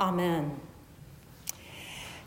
Amen.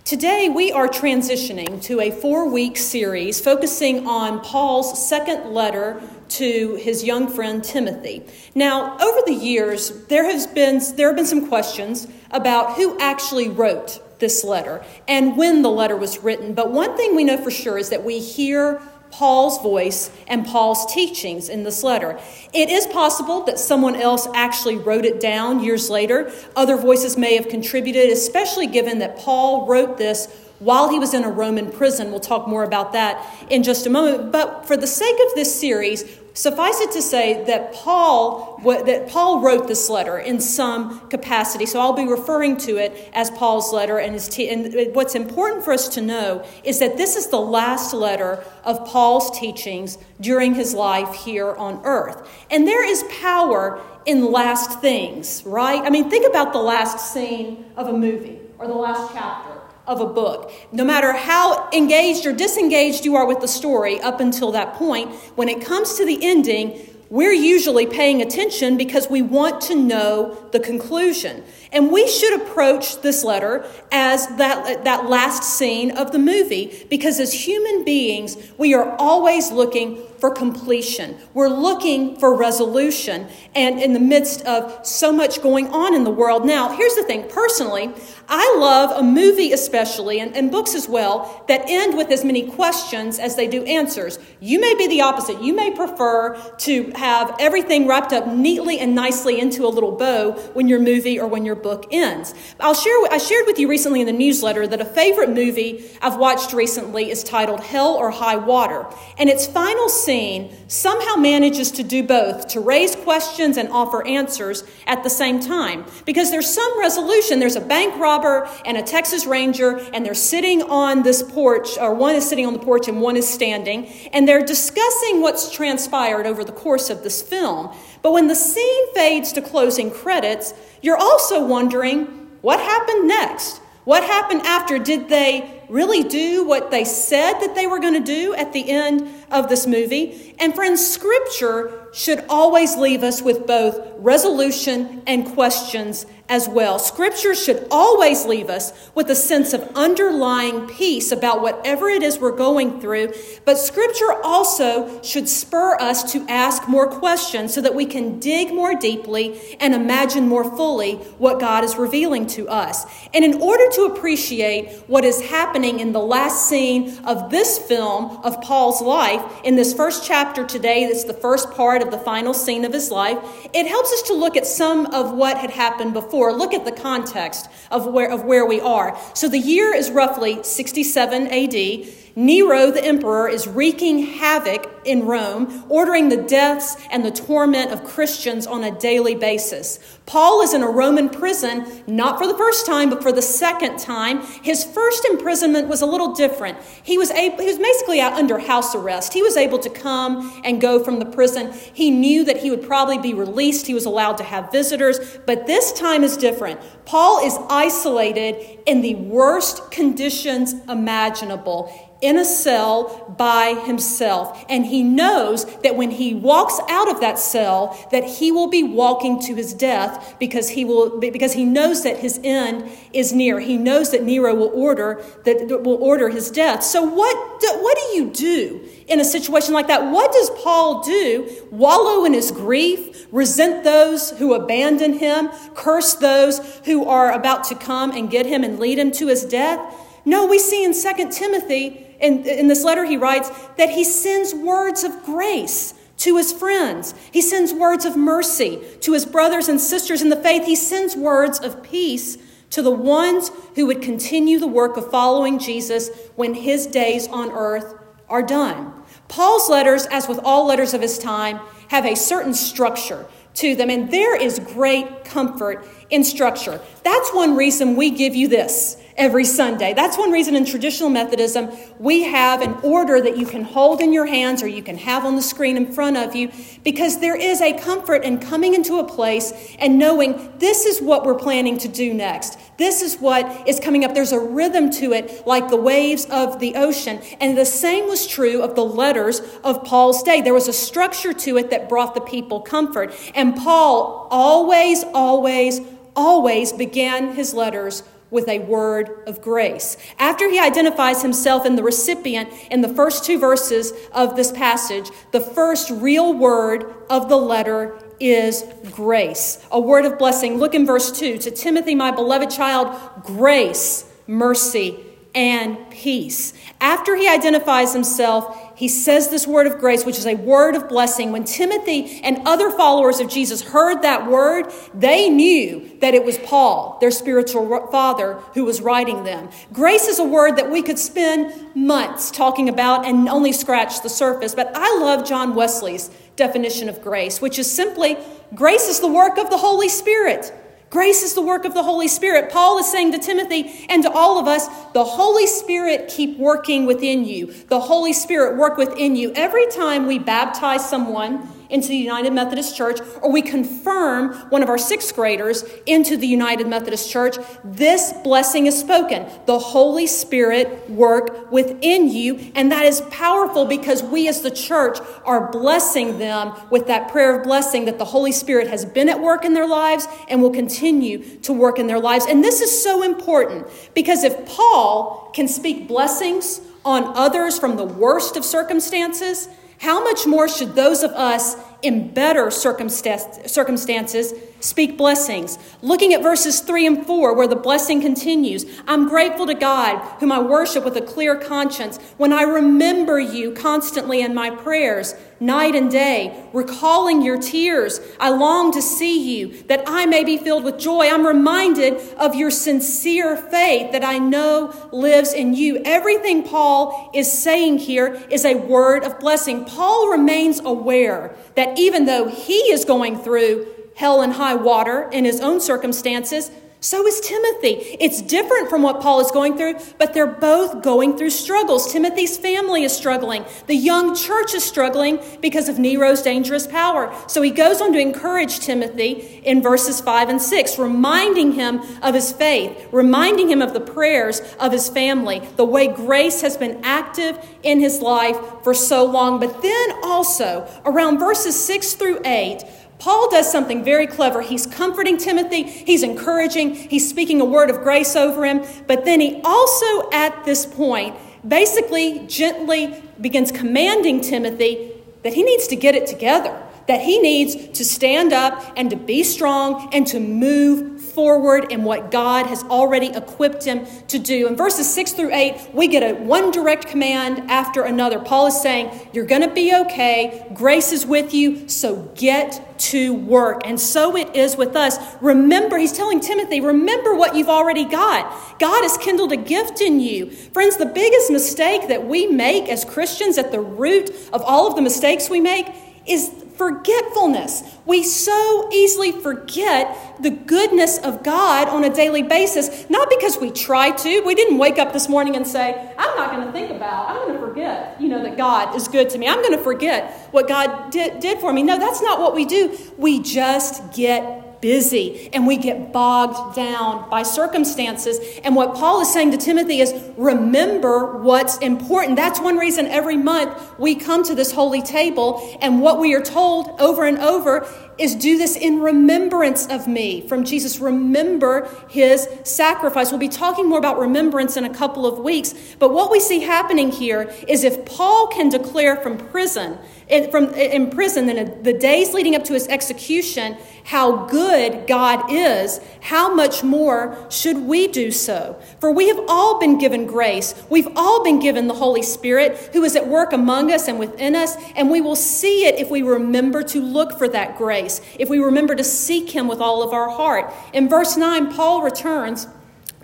Today, we are transitioning to a four week series focusing on Paul's second letter to his young friend Timothy. Now, over the years, there, has been, there have been some questions about who actually wrote this letter and when the letter was written. But one thing we know for sure is that we hear Paul's voice and Paul's teachings in this letter. It is possible that someone else actually wrote it down years later. Other voices may have contributed, especially given that Paul wrote this while he was in a Roman prison. We'll talk more about that in just a moment. But for the sake of this series, Suffice it to say that Paul, that Paul wrote this letter in some capacity. So I'll be referring to it as Paul's letter. And, his and what's important for us to know is that this is the last letter of Paul's teachings during his life here on earth. And there is power in last things, right? I mean, think about the last scene of a movie or the last chapter of a book. No matter how engaged or disengaged you are with the story up until that point, when it comes to the ending, we're usually paying attention because we want to know the conclusion. And we should approach this letter as that, that last scene of the movie because as human beings, we are always looking for completion. We're looking for resolution. And in the midst of so much going on in the world now, here's the thing personally, I love a movie, especially, and, and books as well, that end with as many questions as they do answers. You may be the opposite. You may prefer to have everything wrapped up neatly and nicely into a little bow when your movie or when your book ends. I'll share, I shared with you recently in the newsletter that a favorite movie I've watched recently is titled Hell or High Water. And its final scene somehow manages to do both, to raise questions and offer answers at the same time. Because there's some resolution. There's a bank robber and a Texas Ranger, and they're sitting on this porch, or one is sitting on the porch and one is standing, and they're discussing what's transpired over the course of this film. But when the scene fades to closing credits, you're also wondering what happened next? What happened after? Did they really do what they said that they were going to do at the end of this movie? And friends, scripture should always leave us with both resolution and questions as well. Scripture should always leave us with a sense of underlying peace about whatever it is we're going through, but Scripture also should spur us to ask more questions so that we can dig more deeply and imagine more fully what God is revealing to us. And in order to appreciate what is happening in the last scene of this film of Paul's life, in this first chapter today, that's the first part of the final scene of his life, it helps us to look at some of what had happened before. Look at the context of where, of where we are. So the year is roughly 67 AD. Nero, the emperor, is wreaking havoc in Rome, ordering the deaths and the torment of Christians on a daily basis. Paul is in a Roman prison, not for the first time, but for the second time. His first imprisonment was a little different. He was, able, he was basically out under house arrest. He was able to come and go from the prison. He knew that he would probably be released. He was allowed to have visitors, but this time is different. Paul is isolated in the worst conditions imaginable in a cell by himself. And he knows that when he walks out of that cell that he will be walking to his death because he will because he knows that his end is near. He knows that Nero will order that will order his death. So what do, what do you do in a situation like that? What does Paul do? Wallow in his grief resent those who abandon him curse those who are about to come and get him and lead him to his death? No, we see in 2 Timothy, in, in this letter he writes, that he sends words of grace to his friends. He sends words of mercy to his brothers and sisters in the faith. He sends words of peace to the ones who would continue the work of following Jesus when his days on earth are done. Paul's letters, as with all letters of his time, have a certain structure to them, and there is great comfort in structure. That's one reason we give you this every Sunday. That's one reason in traditional Methodism we have an order that you can hold in your hands or you can have on the screen in front of you because there is a comfort in coming into a place and knowing this is what we're planning to do next. This is what is coming up. There's a rhythm to it like the waves of the ocean. And the same was true of the letters of Paul's day. There was a structure to it that brought the people comfort. And Paul always, always, always always began his letters with a word of grace. After he identifies himself in the recipient in the first two verses of this passage, the first real word of the letter is grace, a word of blessing. Look in verse 2 to Timothy, my beloved child, grace, mercy, and peace. After he identifies himself, he says this word of grace, which is a word of blessing. When Timothy and other followers of Jesus heard that word, they knew that it was Paul, their spiritual father, who was writing them. Grace is a word that we could spend months talking about and only scratch the surface. But I love John Wesley's definition of grace, which is simply grace is the work of the Holy Spirit. Grace is the work of the Holy Spirit. Paul is saying to Timothy and to all of us, the Holy Spirit keep working within you. The Holy Spirit work within you. Every time we baptize someone, into the United Methodist Church, or we confirm one of our sixth graders into the United Methodist Church, this blessing is spoken. The Holy Spirit work within you, and that is powerful because we as the church are blessing them with that prayer of blessing that the Holy Spirit has been at work in their lives and will continue to work in their lives. And this is so important because if Paul can speak blessings on others from the worst of circumstances, how much more should those of us in better circumstances speak blessings? Looking at verses 3 and 4, where the blessing continues I'm grateful to God, whom I worship with a clear conscience, when I remember you constantly in my prayers night and day, recalling your tears. I long to see you, that I may be filled with joy. I'm reminded of your sincere faith that I know lives in you. Everything Paul is saying here is a word of blessing. Paul remains aware that even though he is going through hell and high water in his own circumstances, so is Timothy. It's different from what Paul is going through, but they're both going through struggles. Timothy's family is struggling. The young church is struggling because of Nero's dangerous power. So he goes on to encourage Timothy in verses 5 and 6, reminding him of his faith, reminding him of the prayers of his family, the way grace has been active in his life for so long. But then also, around verses 6 through 8, Paul does something very clever. He's comforting Timothy, he's encouraging, he's speaking a word of grace over him, but then he also, at this point, basically gently begins commanding Timothy that he needs to get it together, that he needs to stand up and to be strong and to move forward in what God has already equipped him to do. In verses 6 through 8, we get a one direct command after another. Paul is saying, You're going to be okay. Grace is with you, so get to work. And so it is with us. Remember, he's telling Timothy, remember what you've already got. God has kindled a gift in you. Friends, the biggest mistake that we make as Christians at the root of all of the mistakes we make is forgetfulness. We so easily forget the goodness of God on a daily basis, not because we try to. We didn't wake up this morning and say, I'm not going to think about, I'm going to forget, you know, that God is good to me. I'm going to forget what God did, did for me. No, that's not what we do. We just get busy and we get bogged down by circumstances. And what Paul is saying to Timothy is remember what's important. That's one reason every month we come to this holy table, and what we are told over and over is do this in remembrance of me from Jesus. Remember his sacrifice. We'll be talking more about remembrance in a couple of weeks. But what we see happening here is if Paul can declare from prison, in, from, in prison, in the days leading up to his execution, how good God is, how much more should we do so? For we have all been given grace. We've all been given the Holy Spirit who is at work among us and within us, and we will see it if we remember to look for that grace, if we remember to seek Him with all of our heart. In verse 9, Paul returns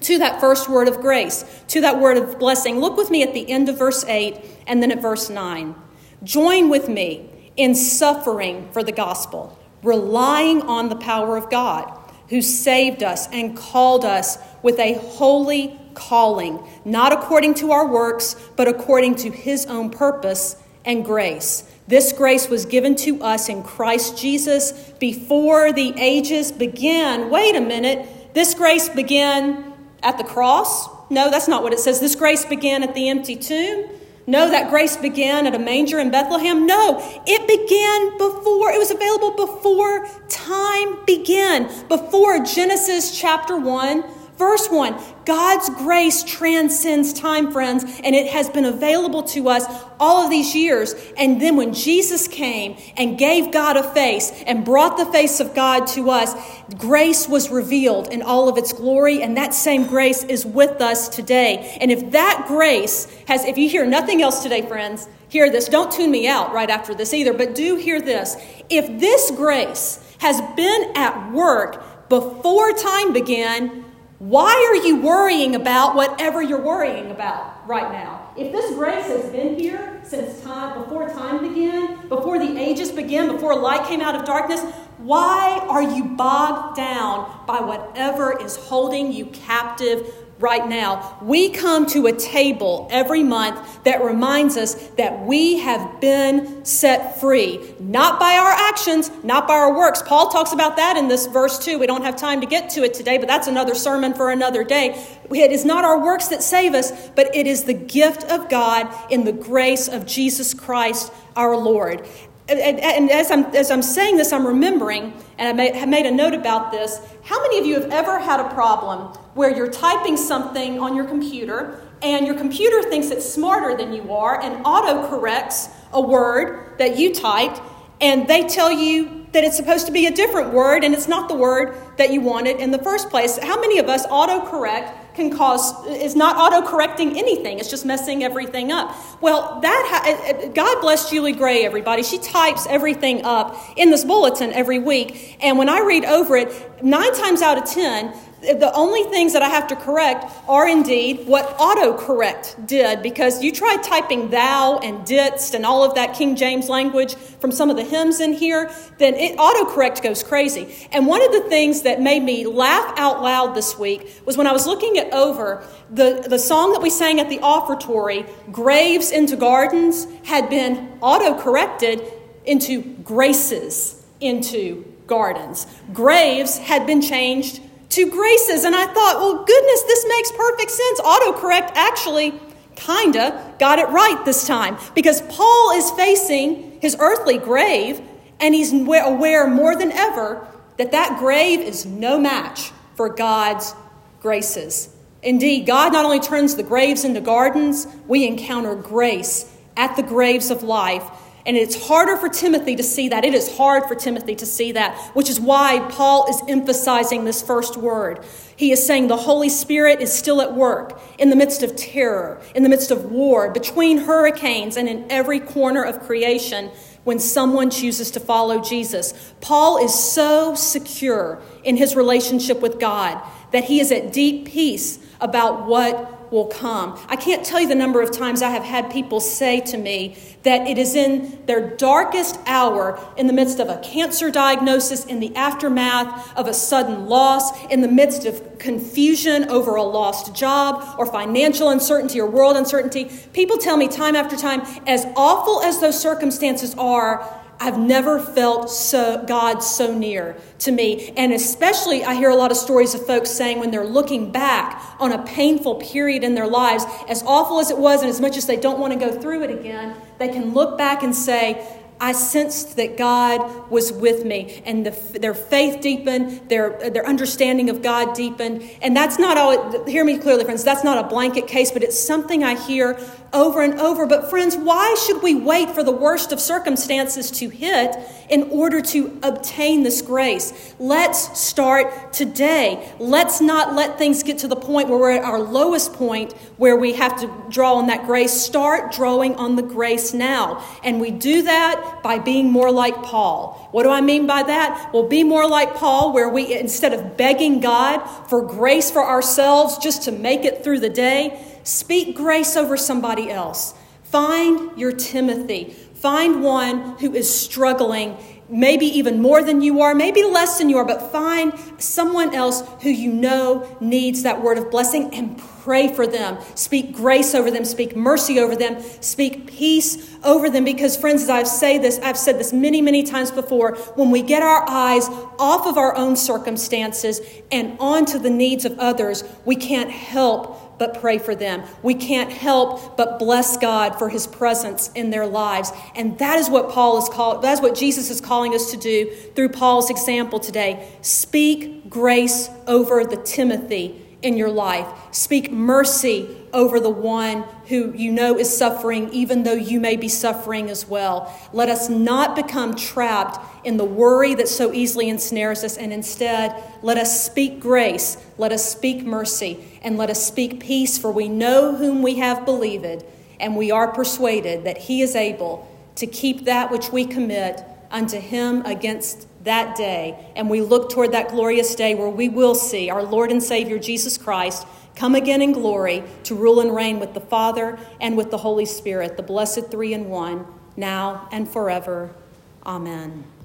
to that first word of grace, to that word of blessing. Look with me at the end of verse 8 and then at verse 9. Join with me in suffering for the gospel relying on the power of God who saved us and called us with a holy calling, not according to our works, but according to his own purpose and grace. This grace was given to us in Christ Jesus before the ages began. Wait a minute. This grace began at the cross? No, that's not what it says. This grace began at the empty tomb. No, that grace began at a manger in Bethlehem. No, it began before, it was available before time began, before Genesis chapter 1 Verse 1 God's grace transcends time, friends, and it has been available to us all of these years. And then when Jesus came and gave God a face and brought the face of God to us, grace was revealed in all of its glory, and that same grace is with us today. And if that grace has, if you hear nothing else today, friends, hear this. Don't tune me out right after this either, but do hear this. If this grace has been at work before time began, why are you worrying about whatever you're worrying about right now? If this grace has been here since time, before time began, before the ages began, before light came out of darkness, why are you bogged down by whatever is holding you captive right now. We come to a table every month that reminds us that we have been set free, not by our actions, not by our works. Paul talks about that in this verse too. We don't have time to get to it today, but that's another sermon for another day. It is not our works that save us, but it is the gift of God in the grace of Jesus Christ our Lord. And, and, as, I'm, as I'm saying this, I'm remembering, and I may, have made a note about this. How many of you have ever had a problem where you're typing something on your computer and your computer thinks it's smarter than you are and auto corrects a word that you typed, and they tell you that it's supposed to be a different word and it's not the word that you wanted in the first place? How many of us auto correct can cause is not auto correcting anything it's just messing everything up. Well that ha- god bless julie gray everybody. She types everything up in this bulletin every week and when i read over it nine times out of ten the only things that I have to correct are indeed what autocorrect did, because you try typing thou and didst and all of that King James language from some of the hymns in here, then it, autocorrect goes crazy. And one of the things that made me laugh out loud this week was when I was looking it over, the, the song that we sang at the offertory, Graves into Gardens, had been autocorrected into Graces into Gardens. Graves had been changed to graces. And I thought, well, goodness, this makes perfect sense. Autocorrect actually kinda got it right this time because Paul is facing his earthly grave and he's aware more than ever that that grave is no match for God's graces. Indeed, God not only turns the graves into gardens, we encounter grace at the graves of life and it's harder for Timothy to see that. It is hard for Timothy to see that, which is why Paul is emphasizing this first word. He is saying the Holy Spirit is still at work in the midst of terror, in the midst of war, between hurricanes, and in every corner of creation when someone chooses to follow Jesus. Paul is so secure in his relationship with God that he is at deep peace about what will come. I can't tell you the number of times I have had people say to me that it is in their darkest hour, in the midst of a cancer diagnosis, in the aftermath of a sudden loss, in the midst of confusion over a lost job or financial uncertainty or world uncertainty. People tell me time after time, as awful as those circumstances are, I've never felt so, God so near to me. And especially, I hear a lot of stories of folks saying when they're looking back on a painful period in their lives, as awful as it was, and as much as they don't want to go through it again, they can look back and say, I sensed that God was with me, and the, their faith deepened, their, their understanding of God deepened. And that's not all, hear me clearly, friends, that's not a blanket case, but it's something I hear over and over. But, friends, why should we wait for the worst of circumstances to hit in order to obtain this grace? Let's start today. Let's not let things get to the point where we're at our lowest point where we have to draw on that grace. Start drawing on the grace now. And we do that by being more like Paul. What do I mean by that? Well, be more like Paul, where we, instead of begging God for grace for ourselves just to make it through the day, speak grace over somebody else. Find your Timothy. Find one who is struggling maybe even more than you are, maybe less than you are, but find someone else who you know needs that word of blessing and pray for them. Speak grace over them, speak mercy over them, speak peace over them. Because, friends, as I've say this, I've said this many, many times before, when we get our eyes off of our own circumstances and onto the needs of others, we can't help but pray for them. We can't help but bless God for his presence in their lives. And that is what Paul is called, that's what Jesus is calling us to do through Paul's example today. Speak grace over the Timothy in your life. Speak mercy over the one who you know is suffering, even though you may be suffering as well. Let us not become trapped in the worry that so easily ensnares us, and instead, let us speak grace, let us speak mercy, and let us speak peace, for we know whom we have believed, and we are persuaded that he is able to keep that which we commit unto him against that day. And we look toward that glorious day where we will see our Lord and Savior Jesus Christ come again in glory to rule and reign with the Father and with the Holy Spirit, the blessed three in one, now and forever. Amen.